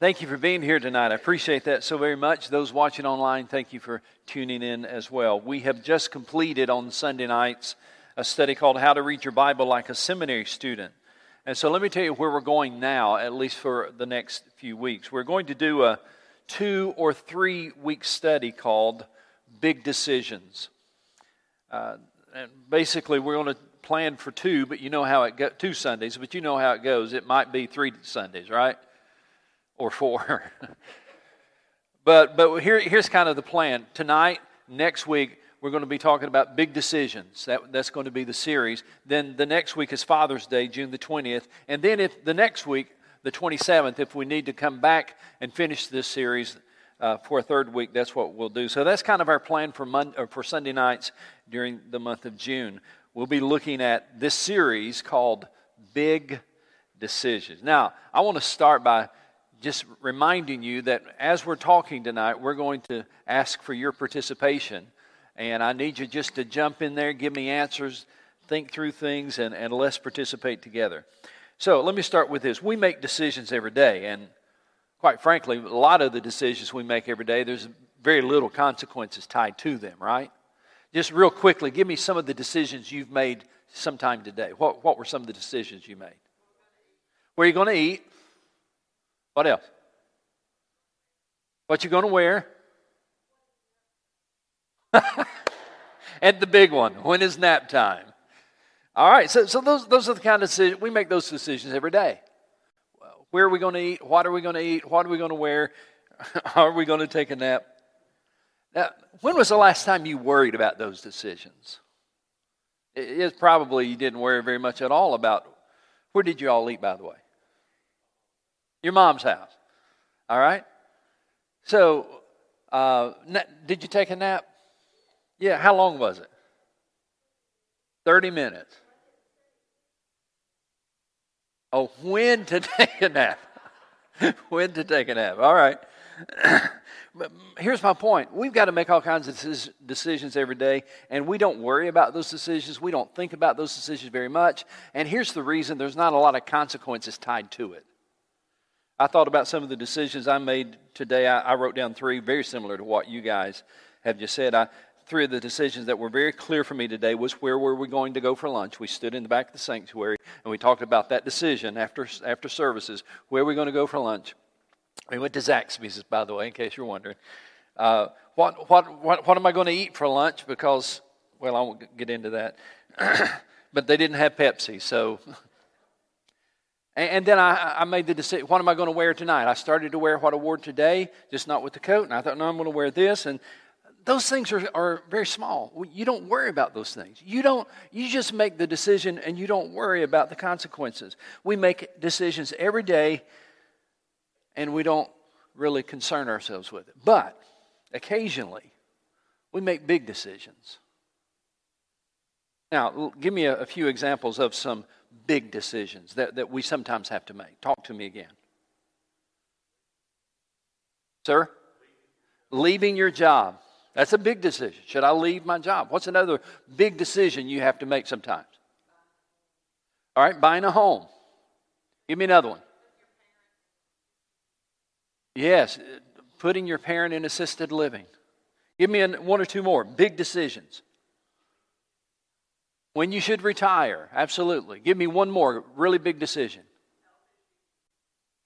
Thank you for being here tonight. I appreciate that so very much. Those watching online, thank you for tuning in as well. We have just completed on Sunday nights a study called How to Read Your Bible Like a Seminary Student. And so let me tell you where we're going now, at least for the next few weeks. We're going to do a two or three week study called Big Decisions. Uh, and basically, we're going to plan for two, but you know how it goes, two Sundays, but you know how it goes. It might be three Sundays, right? Or four. but but here, here's kind of the plan. Tonight, next week, we're going to be talking about big decisions. That, that's going to be the series. Then the next week is Father's Day, June the 20th. And then if the next week, the 27th, if we need to come back and finish this series, uh, for a third week, that's what we'll do. So that's kind of our plan for, Monday, or for Sunday nights during the month of June. We'll be looking at this series called Big Decisions. Now, I want to start by just reminding you that as we're talking tonight, we're going to ask for your participation. And I need you just to jump in there, give me answers, think through things, and, and let's participate together. So let me start with this. We make decisions every day, and quite frankly, a lot of the decisions we make every day, there's very little consequences tied to them, right? Just real quickly, give me some of the decisions you've made sometime today. What, what were some of the decisions you made? Where are you going to eat? What else? What you going to wear? and the big one, when is nap time? All right, so, so those, those are the kind of decisions, we make those decisions every day. Where are we going to eat? What are we going to eat? What are we going to wear? are we going to take a nap? Now, when was the last time you worried about those decisions? It's probably you didn't worry very much at all about where did you all eat, by the way? Your mom's house. All right? So, uh, did you take a nap? Yeah, how long was it? 30 minutes. Oh, when to take a nap. when to take a nap. All right. but here's my point. We've got to make all kinds of decisions every day, and we don't worry about those decisions. We don't think about those decisions very much. And here's the reason there's not a lot of consequences tied to it. I thought about some of the decisions I made today. I, I wrote down three very similar to what you guys have just said. I, three of the decisions that were very clear for me today was where were we going to go for lunch. We stood in the back of the sanctuary and we talked about that decision after, after services. Where are we going to go for lunch? We went to Zaxby's, by the way, in case you're wondering. Uh, what, what, what, what am I going to eat for lunch? Because, well, I won't get into that. but they didn't have Pepsi, so. and, then I, I made the decision what am I going to wear tonight? I started to wear what I wore today, just not with the coat. And I thought, no, I'm going to wear this. And those things are, are very small. You don't worry about those things. You don't you just make the decision and you don't worry about the consequences. We make decisions every day and we don't really concern ourselves with it. But occasionally we make big decisions. Now, give me a, a few examples of some big decisions that, that we sometimes have to make. Talk to me again. Sir? Leaving your job. That's a big decision. Should I leave my job? What's another big decision you have to make sometimes? All right, buying a home. Give me another one. Yes, putting your parent in assisted living. Give me one or two more big decisions. When you should retire, absolutely. Give me one more really big decision.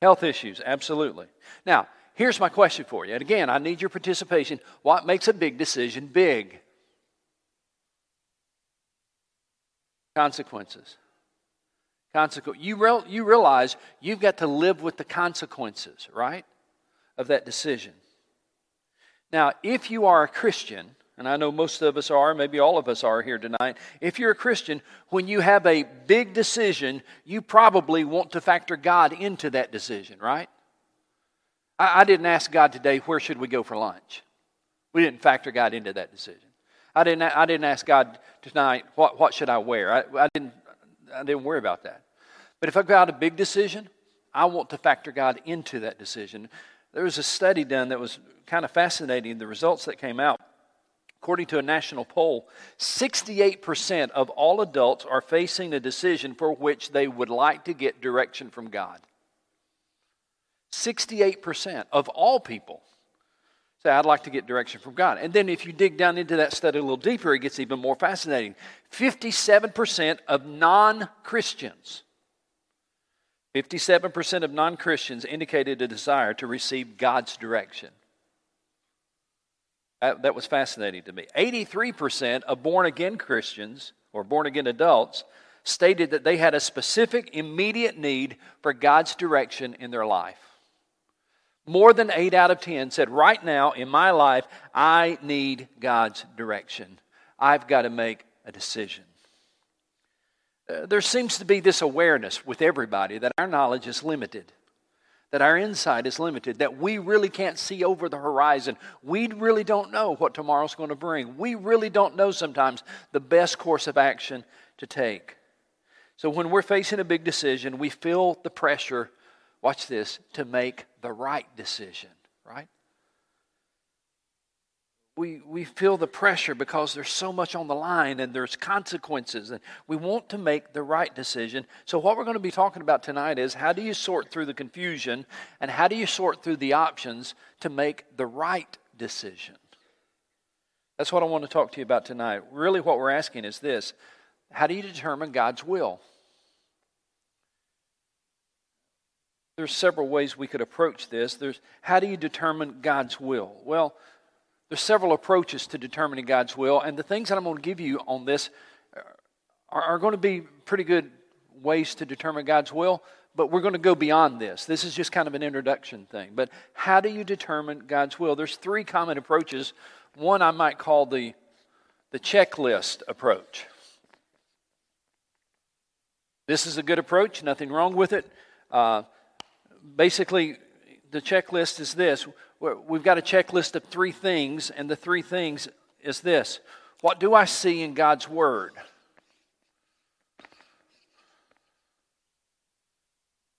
Health issues, absolutely. Now, Here's my question for you. And again, I need your participation. What makes a big decision big? Consequences. Consequ- you, re- you realize you've got to live with the consequences, right? Of that decision. Now, if you are a Christian, and I know most of us are, maybe all of us are here tonight. If you're a Christian, when you have a big decision, you probably want to factor God into that decision, right? I, I didn't ask God today, where should we go for lunch? We didn't factor God into that decision. I didn't, I didn't ask God tonight, what, what should I wear? I, I, didn't, I didn't worry about that. But if I've got a big decision, I want to factor God into that decision. There was a study done that was kind of fascinating, the results that came out. According to a national poll, 68% of all adults are facing a decision for which they would like to get direction from God. 68% of all people say, I'd like to get direction from God. And then if you dig down into that study a little deeper, it gets even more fascinating. 57% of non Christians, 57% of non Christians indicated a desire to receive God's direction. That, that was fascinating to me. 83% of born again Christians or born again adults stated that they had a specific immediate need for God's direction in their life. More than 8 out of 10 said, Right now in my life, I need God's direction. I've got to make a decision. Uh, there seems to be this awareness with everybody that our knowledge is limited that our insight is limited, that we really can't see over the horizon. We really don't know what tomorrow's going to bring. We really don't know sometimes the best course of action to take. So when we're facing a big decision, we feel the pressure, watch this, to make the right decision, right? We, we feel the pressure because there's so much on the line and there's consequences and we want to make the right decision. So what we're going to be talking about tonight is how do you sort through the confusion and how do you sort through the options to make the right decision? That's what i want to talk to you about tonight. Really what we're asking is this. How do you determine god's will? There's several ways we could approach this. There's how do you determine god's will? Well there's several approaches to determining God's will, and the things that I'm going to give you on this are, are going to be pretty good ways to determine God's will, but we're going to go beyond this. This is just kind of an introduction thing. But how do you determine God's will? There's three common approaches. One I might call the, the checklist approach. This is a good approach, nothing wrong with it. Uh, basically, the checklist is this we've got a checklist of three things, and the three things is this What do I see in God's Word?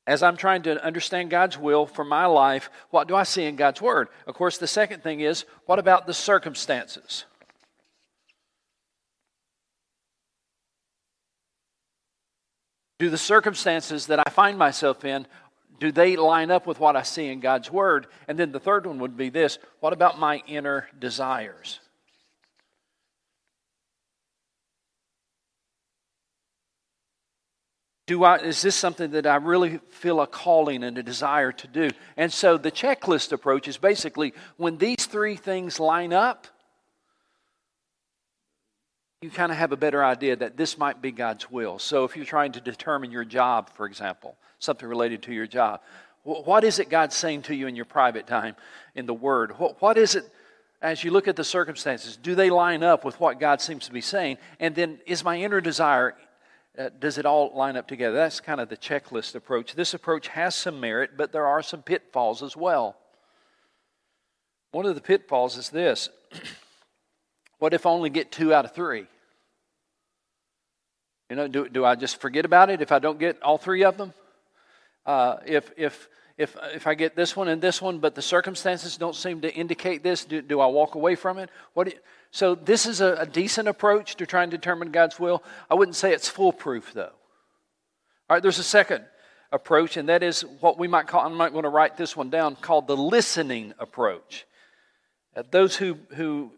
As I'm trying to understand God's will for my life, what do I see in God's Word? Of course, the second thing is what about the circumstances? Do the circumstances that I find myself in, do they line up with what I see in God's Word? And then the third one would be this what about my inner desires? Do I, is this something that I really feel a calling and a desire to do? And so the checklist approach is basically when these three things line up, you kind of have a better idea that this might be God's will. So if you're trying to determine your job, for example, something related to your job. What is it God's saying to you in your private time in the Word? What is it as you look at the circumstances? Do they line up with what God seems to be saying? And then is my inner desire, uh, does it all line up together? That's kind of the checklist approach. This approach has some merit, but there are some pitfalls as well. One of the pitfalls is this what if I only get two out of three? You know, do, do I just forget about it if I don't get all three of them? uh, if, if, if, if I get this one and this one, but the circumstances don't seem to indicate this, do, do I walk away from it? What you, so, this is a, a decent approach to trying to determine God's will. I wouldn't say it's foolproof, though. All right, there's a second approach, and that is what we might call, I'm not going to write this one down, called the listening approach. Those who, who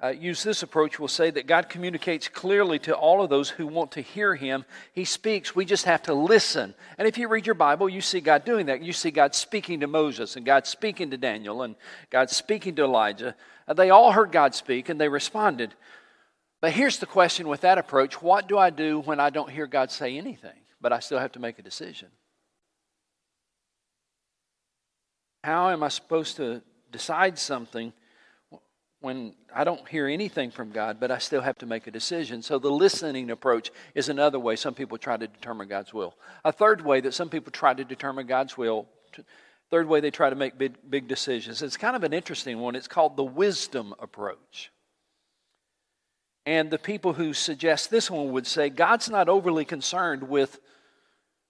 uh, use this approach will say that God communicates clearly to all of those who want to hear Him. He speaks, we just have to listen. And if you read your Bible, you see God doing that. You see God speaking to Moses, and God speaking to Daniel, and God speaking to Elijah. Uh, they all heard God speak, and they responded. But here's the question with that approach what do I do when I don't hear God say anything, but I still have to make a decision? How am I supposed to decide something? When I don't hear anything from God, but I still have to make a decision. So the listening approach is another way some people try to determine God's will. A third way that some people try to determine God's will, third way they try to make big, big decisions, it's kind of an interesting one. It's called the wisdom approach. And the people who suggest this one would say God's not overly concerned with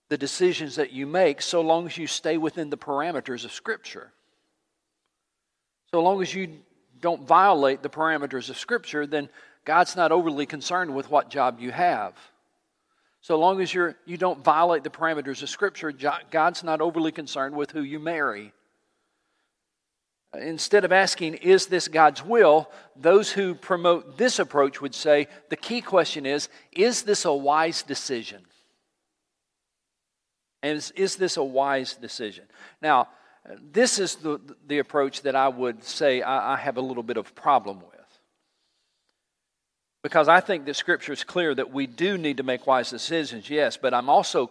the decisions that you make so long as you stay within the parameters of Scripture. So long as you don't violate the parameters of Scripture, then God's not overly concerned with what job you have. So long as you're, you don't violate the parameters of Scripture, God's not overly concerned with who you marry. Instead of asking, is this God's will, those who promote this approach would say the key question is, is this a wise decision? And is, is this a wise decision? Now, this is the, the approach that I would say I, I have a little bit of problem with. Because I think that Scripture is clear that we do need to make wise decisions, yes, but I'm also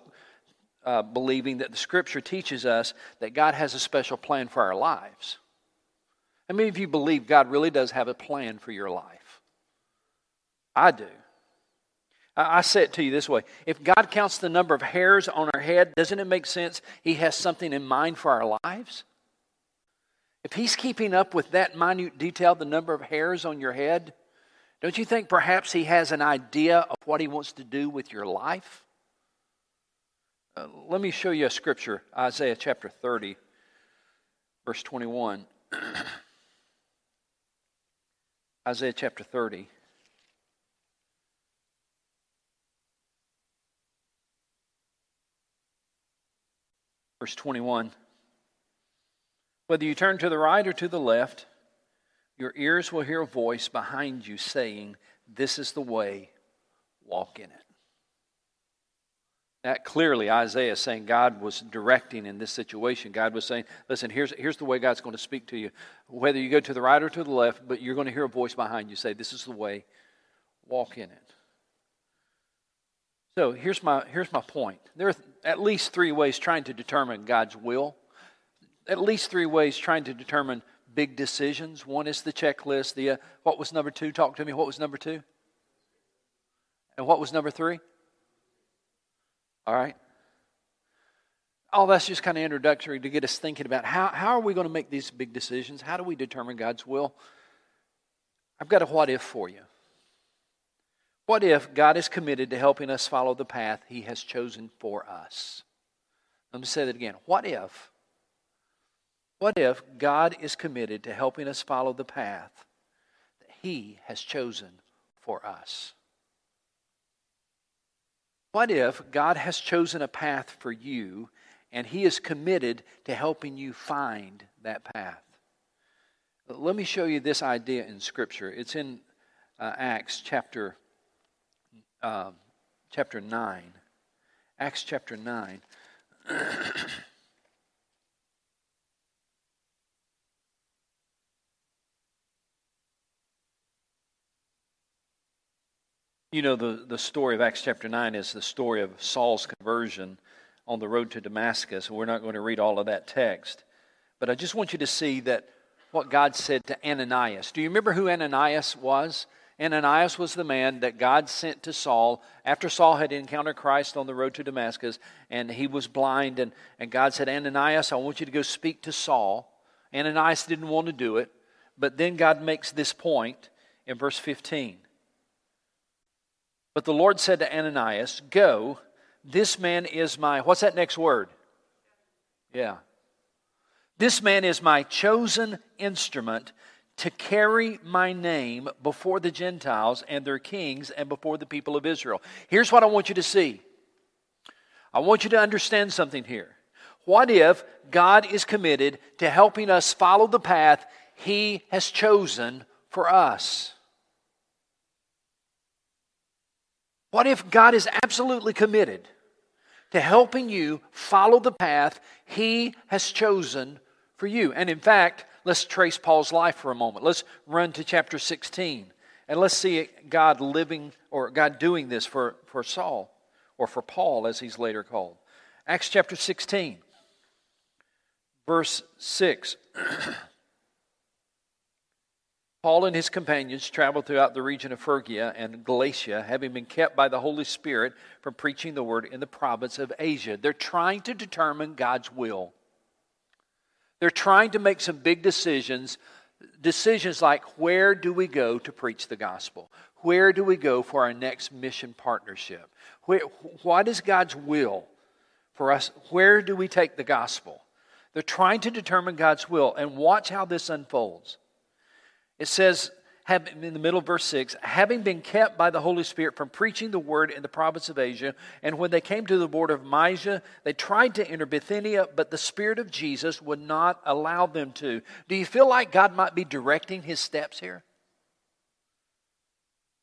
uh, believing that the Scripture teaches us that God has a special plan for our lives. How many of you believe God really does have a plan for your life? I do. I say it to you this way if God counts the number of hairs on our head, doesn't it make sense He has something in mind for our lives? If He's keeping up with that minute detail, the number of hairs on your head, don't you think perhaps He has an idea of what He wants to do with your life? Uh, let me show you a scripture Isaiah chapter 30, verse 21. Isaiah chapter 30. Verse 21 Whether you turn to the right or to the left, your ears will hear a voice behind you saying, This is the way, walk in it. That clearly, Isaiah is saying God was directing in this situation. God was saying, listen, here's, here's the way God's going to speak to you. Whether you go to the right or to the left, but you're going to hear a voice behind you say, This is the way, walk in it. So here's my, here's my point. There are at least three ways trying to determine God's will, at least three ways trying to determine big decisions. One is the checklist. The, uh, what was number two? Talk to me. What was number two? And what was number three? All right? All that's just kind of introductory to get us thinking about how, how are we going to make these big decisions? How do we determine God's will? I've got a what if for you. What if God is committed to helping us follow the path He has chosen for us? Let me say that again. What if? What if God is committed to helping us follow the path that He has chosen for us? What if God has chosen a path for you and He is committed to helping you find that path? Let me show you this idea in Scripture. It's in uh, Acts chapter, uh, chapter 9. Acts chapter 9. You know, the, the story of Acts chapter 9 is the story of Saul's conversion on the road to Damascus. We're not going to read all of that text. But I just want you to see that what God said to Ananias. Do you remember who Ananias was? Ananias was the man that God sent to Saul after Saul had encountered Christ on the road to Damascus and he was blind. And, and God said, Ananias, I want you to go speak to Saul. Ananias didn't want to do it, but then God makes this point in verse 15. But the Lord said to Ananias, Go, this man is my, what's that next word? Yeah. This man is my chosen instrument to carry my name before the Gentiles and their kings and before the people of Israel. Here's what I want you to see. I want you to understand something here. What if God is committed to helping us follow the path He has chosen for us? What if God is absolutely committed to helping you follow the path He has chosen for you? And in fact, let's trace Paul's life for a moment. Let's run to chapter 16 and let's see God living or God doing this for, for Saul or for Paul as he's later called. Acts chapter 16, verse 6. Paul and his companions traveled throughout the region of Phrygia and Galatia, having been kept by the Holy Spirit from preaching the word in the province of Asia. They're trying to determine God's will. They're trying to make some big decisions, decisions like where do we go to preach the gospel? Where do we go for our next mission partnership? Where, what is God's will for us? Where do we take the gospel? They're trying to determine God's will, and watch how this unfolds. It says, have, in the middle of verse 6, having been kept by the Holy Spirit from preaching the word in the province of Asia, and when they came to the border of Mysia, they tried to enter Bithynia, but the Spirit of Jesus would not allow them to. Do you feel like God might be directing his steps here?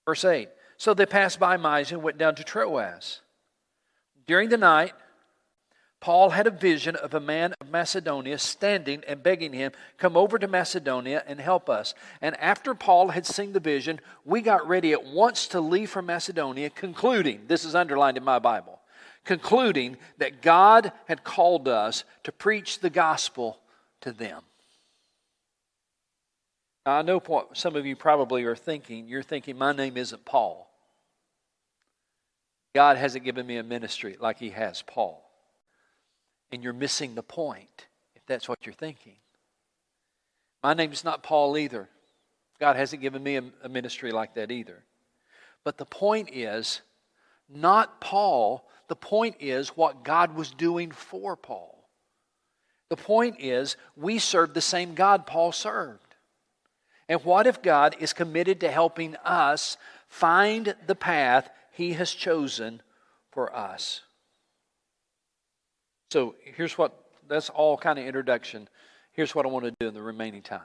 Verse 8 So they passed by Mysia and went down to Troas. During the night, Paul had a vision of a man of Macedonia standing and begging him, Come over to Macedonia and help us. And after Paul had seen the vision, we got ready at once to leave for Macedonia, concluding, this is underlined in my Bible, concluding that God had called us to preach the gospel to them. Now, I know what some of you probably are thinking. You're thinking, My name isn't Paul. God hasn't given me a ministry like He has Paul and you're missing the point if that's what you're thinking. My name is not Paul either. God hasn't given me a, a ministry like that either. But the point is not Paul, the point is what God was doing for Paul. The point is we serve the same God Paul served. And what if God is committed to helping us find the path he has chosen for us? So here's what that's all kind of introduction. Here's what I want to do in the remaining time.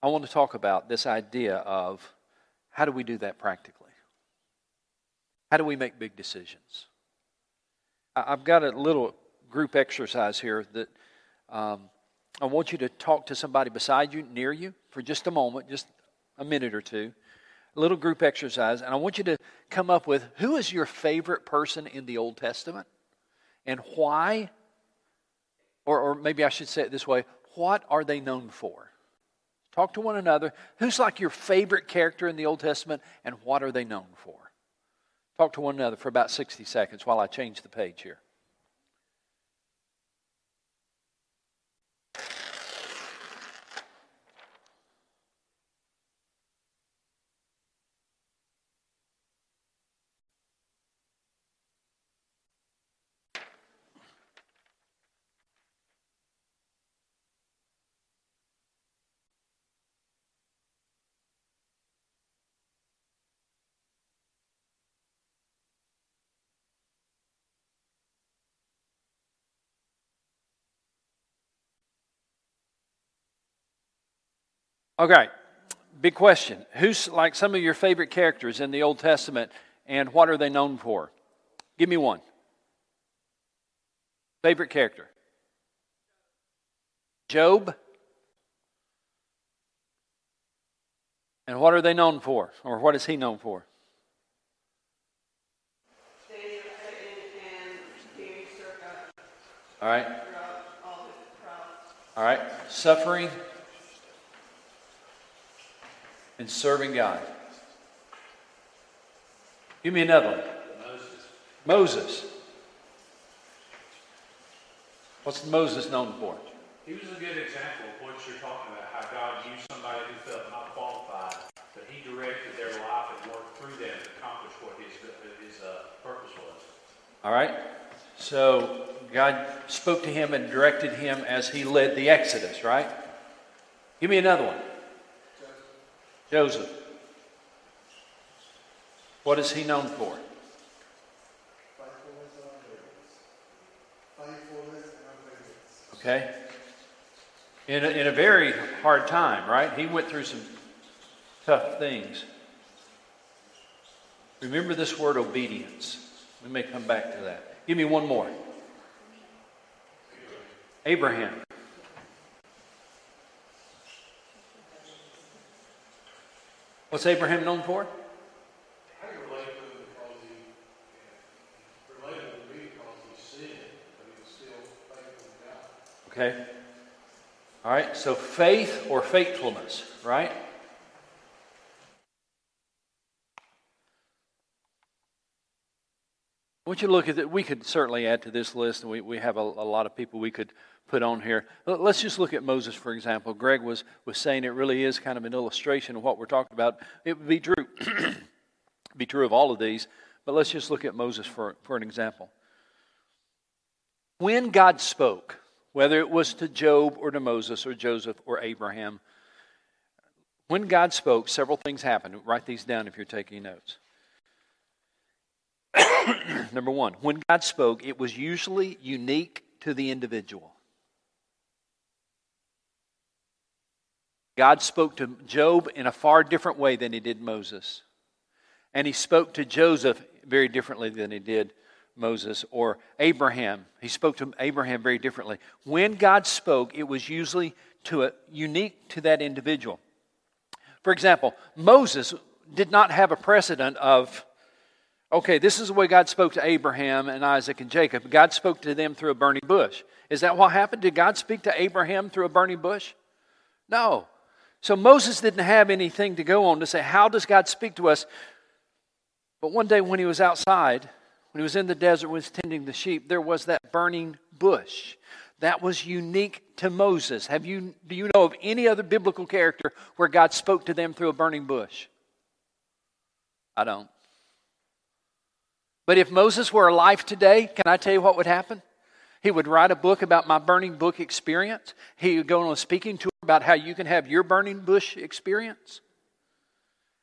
I want to talk about this idea of how do we do that practically? How do we make big decisions? I've got a little group exercise here that um, I want you to talk to somebody beside you, near you, for just a moment, just a minute or two. A little group exercise, and I want you to come up with who is your favorite person in the Old Testament? And why, or, or maybe I should say it this way what are they known for? Talk to one another. Who's like your favorite character in the Old Testament, and what are they known for? Talk to one another for about 60 seconds while I change the page here. Okay, big question. Who's like some of your favorite characters in the Old Testament, and what are they known for? Give me one. Favorite character? Job. And what are they known for? Or what is he known for? All right. All right. Suffering and serving God. Give me another one. Moses. Moses. What's Moses known for? He was a good example of what you're talking about, how God used somebody who felt not qualified, but he directed their life and worked through them to accomplish what his, his uh, purpose was. All right. So God spoke to him and directed him as he led the Exodus, right? Give me another one. Joseph. What is he known for? Okay? In a, in a very hard time, right? He went through some tough things. Remember this word obedience. We may come back to that. Give me one more. Abraham. What's Abraham known for? Okay. All right. So faith or faithfulness, right? I want you to look at it. We could certainly add to this list, and we, we have a, a lot of people we could put on here. Let's just look at Moses, for example. Greg was, was saying it really is kind of an illustration of what we're talking about. It would be true, be true of all of these, but let's just look at Moses for, for an example. When God spoke, whether it was to Job or to Moses or Joseph or Abraham, When God spoke, several things happened. Write these down if you're taking notes. Number one, when God spoke, it was usually unique to the individual. God spoke to Job in a far different way than he did Moses. And he spoke to Joseph very differently than he did Moses or Abraham. He spoke to Abraham very differently. When God spoke, it was usually to a, unique to that individual. For example, Moses did not have a precedent of, okay, this is the way God spoke to Abraham and Isaac and Jacob. God spoke to them through a burning bush. Is that what happened? Did God speak to Abraham through a burning bush? No. So Moses didn't have anything to go on to say, how does God speak to us? But one day when he was outside, when he was in the desert, when he was tending the sheep, there was that burning bush. That was unique to Moses. Have you, do you know of any other biblical character where God spoke to them through a burning bush? I don't. But if Moses were alive today, can I tell you what would happen? He would write a book about my burning book experience. He would go on a speaking tour about how you can have your burning bush experience.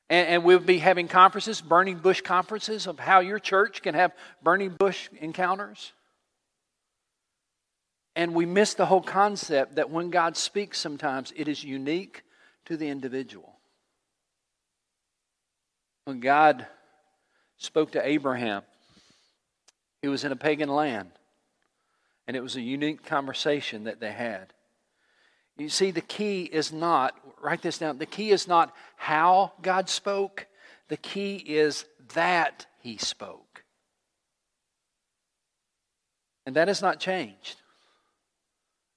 And, and we'll be having conferences, burning bush conferences, of how your church can have burning bush encounters. And we miss the whole concept that when God speaks, sometimes it is unique to the individual. When God spoke to Abraham, he was in a pagan land, and it was a unique conversation that they had. You see, the key is not, write this down, the key is not how God spoke, the key is that He spoke. And that has not changed.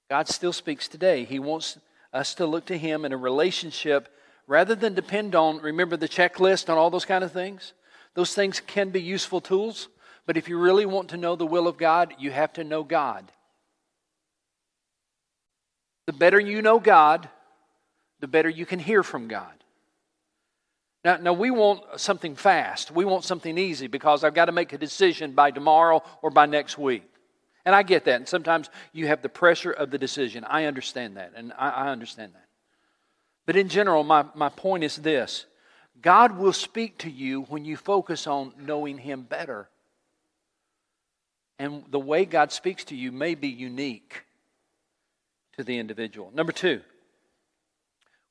God still speaks today. He wants us to look to Him in a relationship rather than depend on, remember the checklist and all those kind of things? Those things can be useful tools, but if you really want to know the will of God, you have to know God. The better you know God, the better you can hear from God. Now, now, we want something fast. We want something easy because I've got to make a decision by tomorrow or by next week. And I get that. And sometimes you have the pressure of the decision. I understand that. And I, I understand that. But in general, my, my point is this God will speak to you when you focus on knowing Him better. And the way God speaks to you may be unique to the individual. Number two,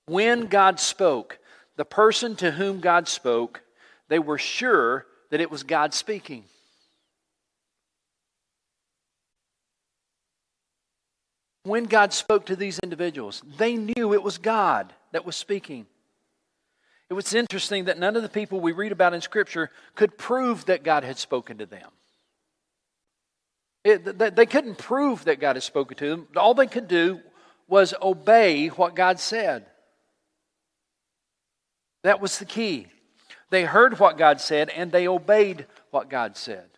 when God spoke, the person to whom God spoke, they were sure that it was God speaking. When God spoke to these individuals, they knew it was God that was speaking. It was interesting that none of the people we read about in Scripture could prove that God had spoken to them. It, they couldn't prove that God had spoken to them. All they could do was obey what God said. That was the key. They heard what God said and they obeyed what God said.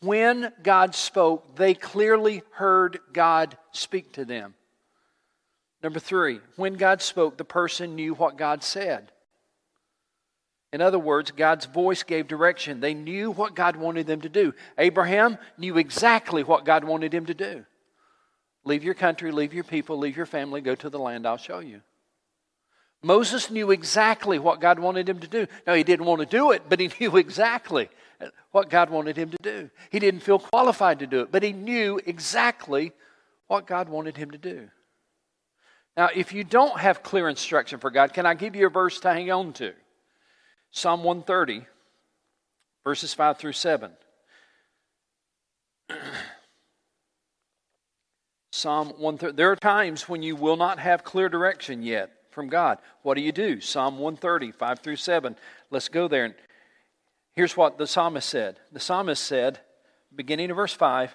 When God spoke, they clearly heard God speak to them. Number three, when God spoke, the person knew what God said. In other words, God's voice gave direction. They knew what God wanted them to do. Abraham knew exactly what God wanted him to do. Leave your country, leave your people, leave your family, go to the land I'll show you. Moses knew exactly what God wanted him to do. Now, he didn't want to do it, but he knew exactly what God wanted him to do. He didn't feel qualified to do it, but he knew exactly what God wanted him to do. Now, if you don't have clear instruction for God, can I give you a verse to hang on to? Psalm 130, verses 5 through 7. Psalm 130. There are times when you will not have clear direction yet from God. What do you do? Psalm 130, 5 through 7. Let's go there. Here's what the psalmist said. The psalmist said, beginning of verse 5,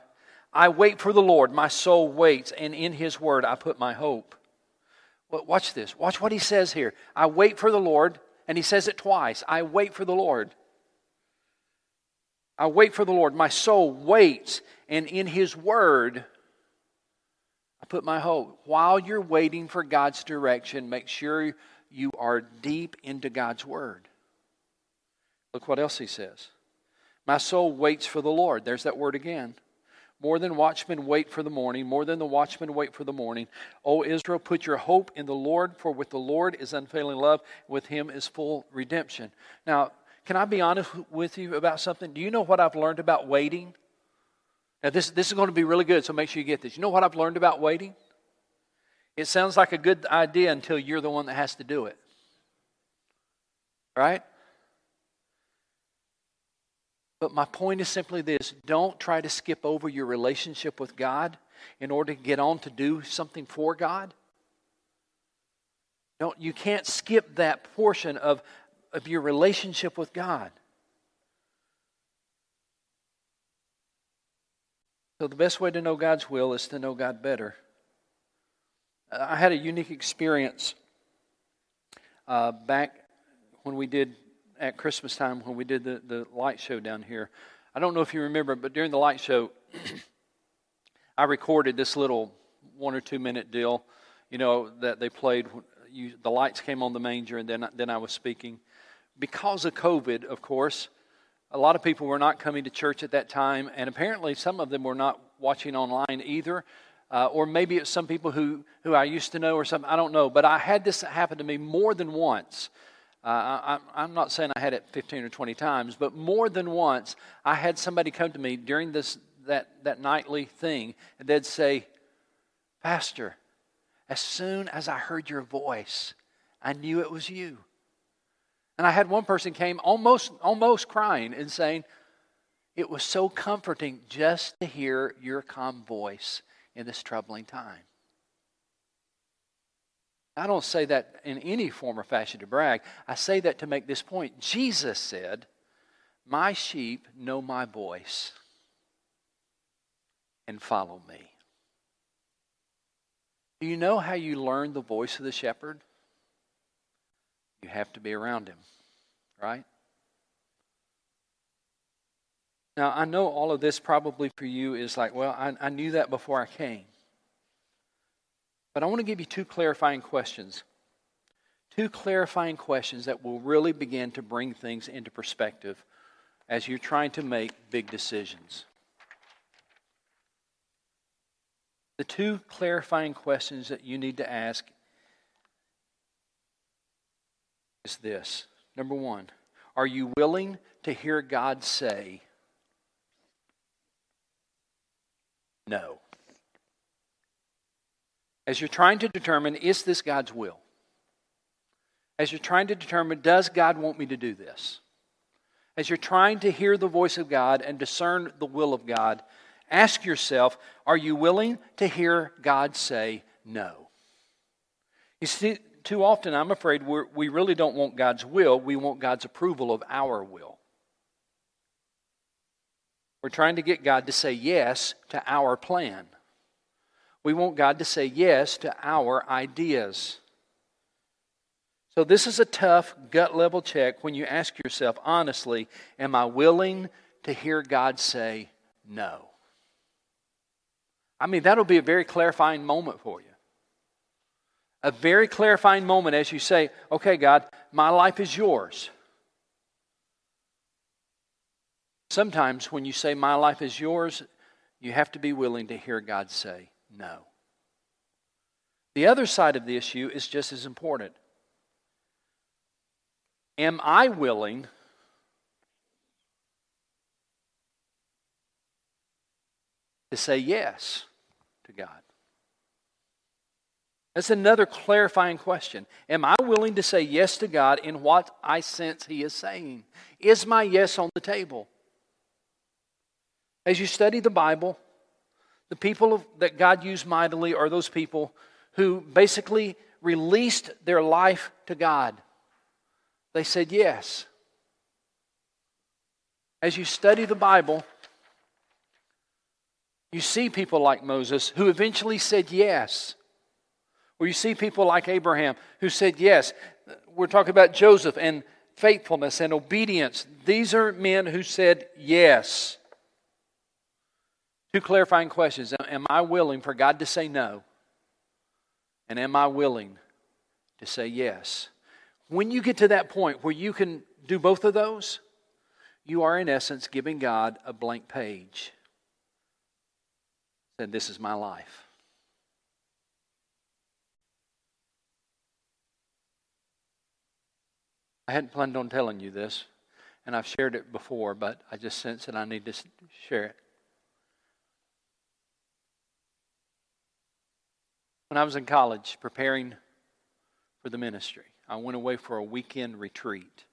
I wait for the Lord, my soul waits, and in his word I put my hope. Watch this. Watch what he says here. I wait for the Lord, and he says it twice. I wait for the Lord. I wait for the Lord. My soul waits, and in his word I put my hope. While you're waiting for God's direction, make sure you are deep into God's word. Look what else he says. My soul waits for the Lord. There's that word again. More than watchmen wait for the morning, more than the watchmen wait for the morning. O Israel, put your hope in the Lord, for with the Lord is unfailing love, with him is full redemption. Now, can I be honest with you about something? Do you know what I've learned about waiting? Now, this, this is going to be really good, so make sure you get this. You know what I've learned about waiting? It sounds like a good idea until you're the one that has to do it. Right? But my point is simply this don't try to skip over your relationship with God in order to get on to do something for God. Don't, you can't skip that portion of, of your relationship with God. So, the best way to know God's will is to know God better. I had a unique experience uh, back when we did at Christmas time when we did the, the light show down here. I don't know if you remember, but during the light show, I recorded this little one or two minute deal, you know, that they played. You, the lights came on the manger, and then, then I was speaking. Because of COVID, of course, a lot of people were not coming to church at that time, and apparently some of them were not watching online either. Uh, or maybe it's some people who, who I used to know or something, I don't know. But I had this happen to me more than once uh, I, am not saying I had it 15 or 20 times, but more than once, I had somebody come to me during this that, that nightly thing, and they'd say, Pastor, as soon as I heard your voice, I knew it was you. And I had one person came almost almost crying and saying, It was so comforting just to hear your calm voice in this troubling time. I don't say that in any form or fashion to brag. I say that to make this point. Jesus said, My sheep know my voice and follow me. Do you know how you learn the voice of the shepherd? You have to be around him, right? Now, I know all of this probably for you is like, well, I, I knew that before I came. But I want to give you two clarifying questions. Two clarifying questions that will really begin to bring things into perspective as you're trying to make big decisions. The two clarifying questions that you need to ask is this. Number one, are you willing to hear God say, no? As you're trying to determine is this God's will? As you're trying to determine, does God want me to do this? As you're trying to hear the voice of God and discern the will of God, ask yourself are you willing to hear God say no? You see, too often, I'm afraid we really don't want God's will, we want God's approval of our will. We're trying to get God to say yes to our plan. We want God to say yes to our ideas. So, this is a tough gut level check when you ask yourself honestly, am I willing to hear God say no? I mean, that'll be a very clarifying moment for you. A very clarifying moment as you say, okay, God, my life is yours. Sometimes when you say, my life is yours, you have to be willing to hear God say, no. The other side of the issue is just as important. Am I willing to say yes to God? That's another clarifying question. Am I willing to say yes to God in what I sense He is saying? Is my yes on the table? As you study the Bible, the people that God used mightily are those people who basically released their life to God. They said yes. As you study the Bible, you see people like Moses who eventually said yes. Or you see people like Abraham who said yes. We're talking about Joseph and faithfulness and obedience. These are men who said yes. Two clarifying questions. Am I willing for God to say no? And am I willing to say yes? When you get to that point where you can do both of those, you are in essence giving God a blank page. said, This is my life. I hadn't planned on telling you this, and I've shared it before, but I just sense that I need to share it. When I was in college preparing for the ministry, I went away for a weekend retreat.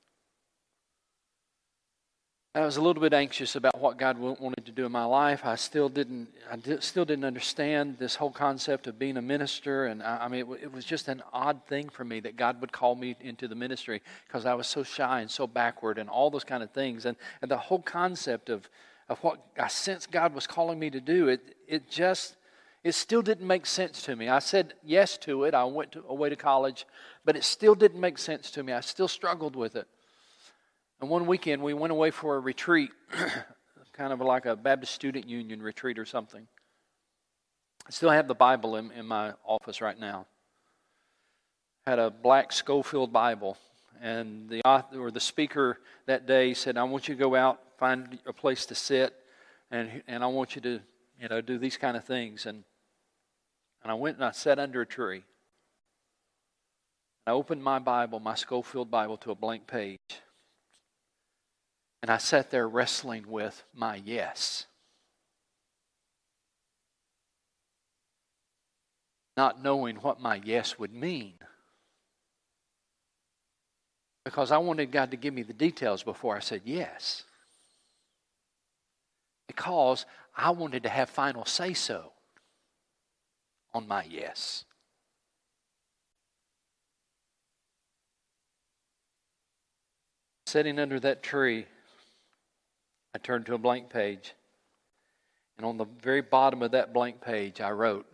I was a little bit anxious about what God wanted to do in my life. I still didn't, I still didn't understand this whole concept of being a minister, and I, I mean, it, it, was just an odd thing for me that God would call me into the ministry because I was so shy and so backward, and all those kind of things, and, and the whole concept of of what I sensed God was calling me to do. It it just it still didn't make sense to me. I said yes to it. I went to, away to college, but it still didn't make sense to me. I still struggled with it. And one weekend we went away for a retreat, kind of like a Baptist Student Union retreat or something. I still have the Bible in, in my office right now. Had a black Scofield Bible, and the author or the speaker that day said, "I want you to go out, find a place to sit, and and I want you to, you know, do these kind of things." And and I went and I sat under a tree. I opened my Bible, my Scofield Bible, to a blank page. And I sat there wrestling with my yes. Not knowing what my yes would mean. Because I wanted God to give me the details before I said yes. Because I wanted to have final say so on my yes. Sitting under that tree, I turned to a blank page. And on the very bottom of that blank page, I wrote,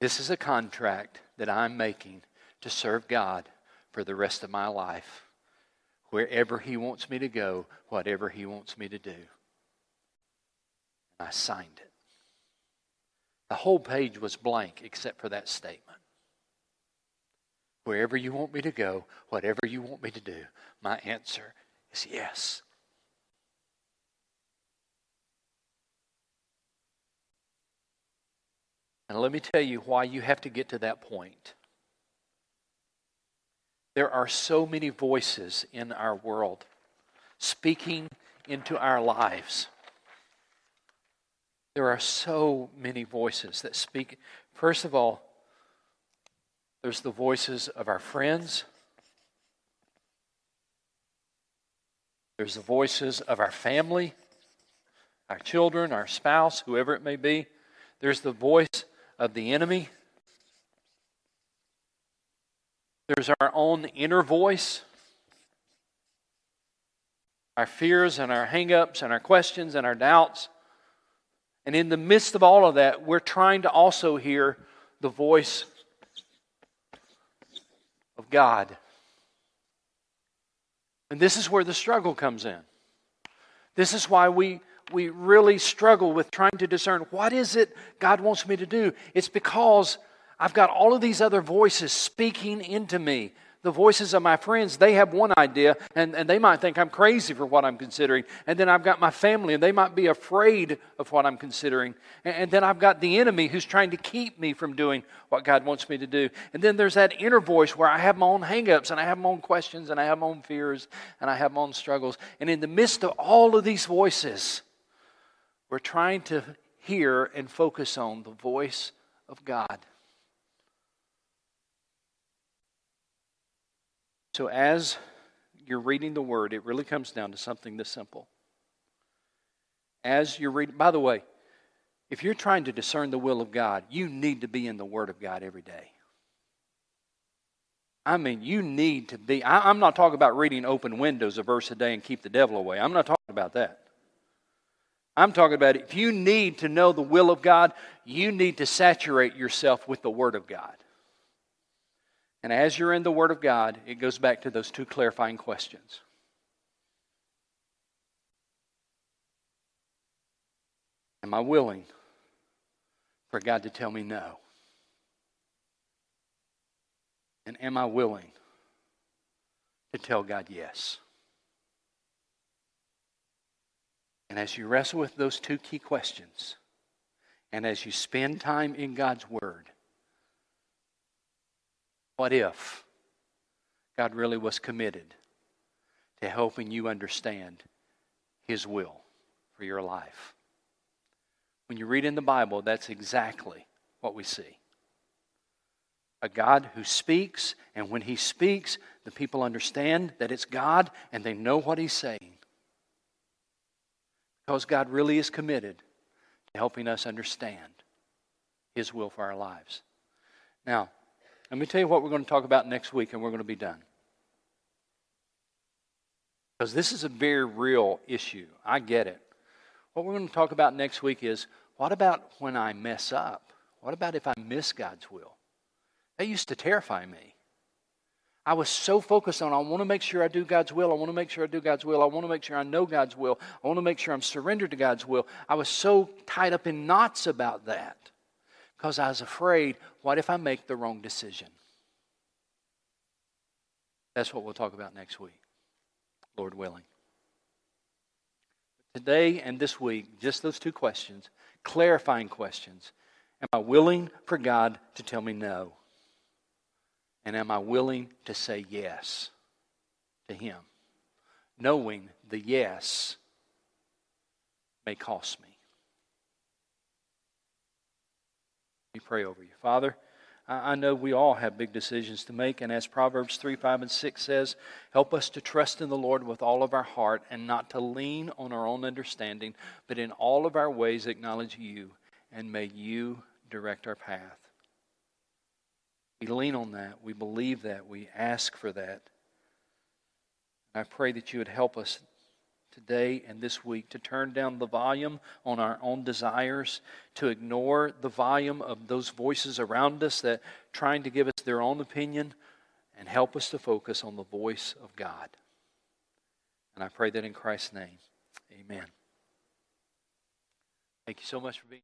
This is a contract that I'm making to serve God for the rest of my life, wherever He wants me to go, whatever He wants me to do. And I signed it. The whole page was blank except for that statement. Wherever you want me to go, whatever you want me to do, my answer is yes. And let me tell you why you have to get to that point. There are so many voices in our world speaking into our lives. There are so many voices that speak. First of all, there's the voices of our friends. There's the voices of our family, our children, our spouse, whoever it may be. There's the voice of the enemy. There's our own inner voice, our fears and our hangups and our questions and our doubts. And in the midst of all of that, we're trying to also hear the voice of God. And this is where the struggle comes in. This is why we we really struggle with trying to discern what is it God wants me to do. It's because I've got all of these other voices speaking into me. The voices of my friends, they have one idea, and, and they might think I'm crazy for what I'm considering. And then I've got my family, and they might be afraid of what I'm considering. And, and then I've got the enemy who's trying to keep me from doing what God wants me to do. And then there's that inner voice where I have my own hangups, and I have my own questions, and I have my own fears, and I have my own struggles. And in the midst of all of these voices, we're trying to hear and focus on the voice of God. So, as you're reading the Word, it really comes down to something this simple. As you're reading, by the way, if you're trying to discern the will of God, you need to be in the Word of God every day. I mean, you need to be. I, am not talking about reading open windows a verse a day and keep the devil away. I'm not talking about that. I'm talking about if you need to know the will of God, you need to saturate yourself with the Word of God. And as you're in the Word of God, it goes back to those two clarifying questions. Am I willing for God to tell me no? And am I willing to tell God yes? And as you wrestle with those two key questions, And as you spend time in God's Word, what if God really was committed to helping you understand His will for your life? When you read in the Bible, that's exactly what we see. A God who speaks, and when He speaks, the people understand that it's God and they know what He's saying. Because God really is committed to helping us understand His will for our lives. Now, let me tell you what we're going to talk about next week, and we're going to be done. Because this is a very real issue. I get it. What we're going to talk about next week is what about when I mess up? What about if I miss God's will? That used to terrify me. I was so focused on, I want to make sure I do God's will. I want to make sure I do God's will. I want to make sure I know God's will. I want to make sure I'm surrendered to God's will. I was so tied up in knots about that because I was afraid, what if I make the wrong decision? That's what we'll talk about next week, Lord willing. Today and this week, just those two questions, clarifying questions. Am I willing for God to tell me no? And am I willing to say yes to Him? Knowing the yes may cost me. Pray over you. Father, I know we all have big decisions to make, and as Proverbs 3 5 and 6 says, help us to trust in the Lord with all of our heart and not to lean on our own understanding, but in all of our ways acknowledge you, and may you direct our path. We lean on that. We believe that. We ask for that. I pray that you would help us today and this week to turn down the volume on our own desires, to ignore the volume of those voices around us that trying to give us their own opinion, and help us to focus on the voice of God. And I pray that in Christ's name. Amen. Thank you so much for being